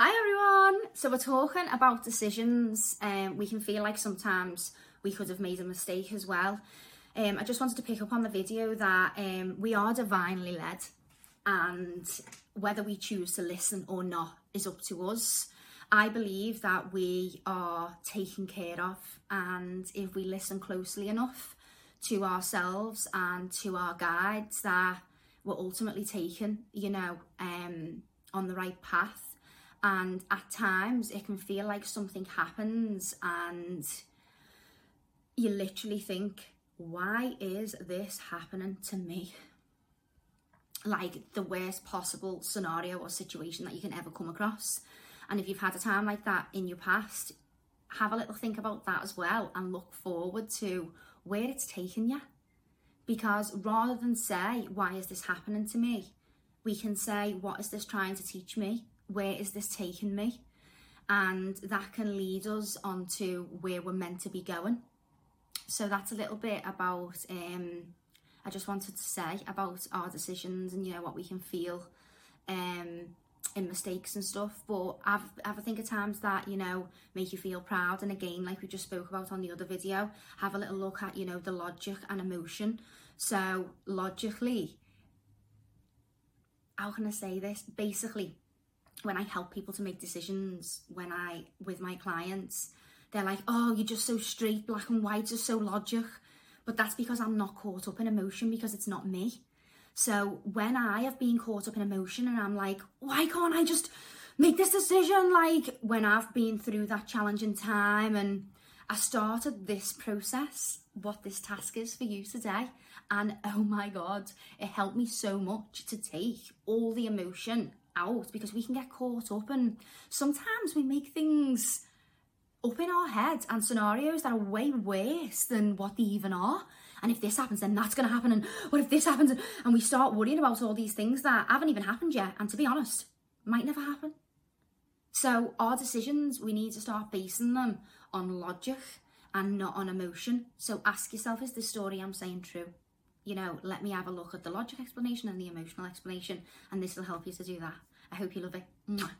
Hi everyone! So we're talking about decisions. Um, we can feel like sometimes we could have made a mistake as well. Um, I just wanted to pick up on the video that um, we are divinely led and whether we choose to listen or not is up to us. I believe that we are taken care of and if we listen closely enough to ourselves and to our guides that we're ultimately taken, you know, um, on the right path and at times it can feel like something happens and you literally think why is this happening to me? Like the worst possible scenario or situation that you can ever come across. And if you've had a time like that in your past have a little think about that as well and look forward to where it's taken you because rather than say why is this happening to me? we can say what is this trying to teach me where is this taking me? And that can lead us onto where we're meant to be going. So that's a little bit about, um, I just wanted to say about our decisions and, you know, what we can feel um, in mistakes and stuff. But I've, I've, I think at times that, you know, make you feel proud. And again, like we just spoke about on the other video, have a little look at, you know, the logic and emotion. So logically, how can I say this? Basically, when I help people to make decisions when I with my clients, they're like, "Oh, you're just so straight, black and white, just so logic." But that's because I'm not caught up in emotion because it's not me. So when I have been caught up in emotion and I'm like, "Why can't I just make this decision?" Like when I've been through that challenging time and I started this process, what this task is for you today. And oh my God, it helped me so much to take all the emotion out because we can get caught up and sometimes we make things up in our heads and scenarios that are way worse than what they even are. And if this happens, then that's going to happen. And what if this happens? And we start worrying about all these things that haven't even happened yet. And to be honest, might never happen. So our decisions, we need to start basing them on logic and not on emotion. So ask yourself, is this story I'm saying true? You know, let me have a look at the logic explanation and the emotional explanation, and this will help you to do that. I hope you love it. Mwah.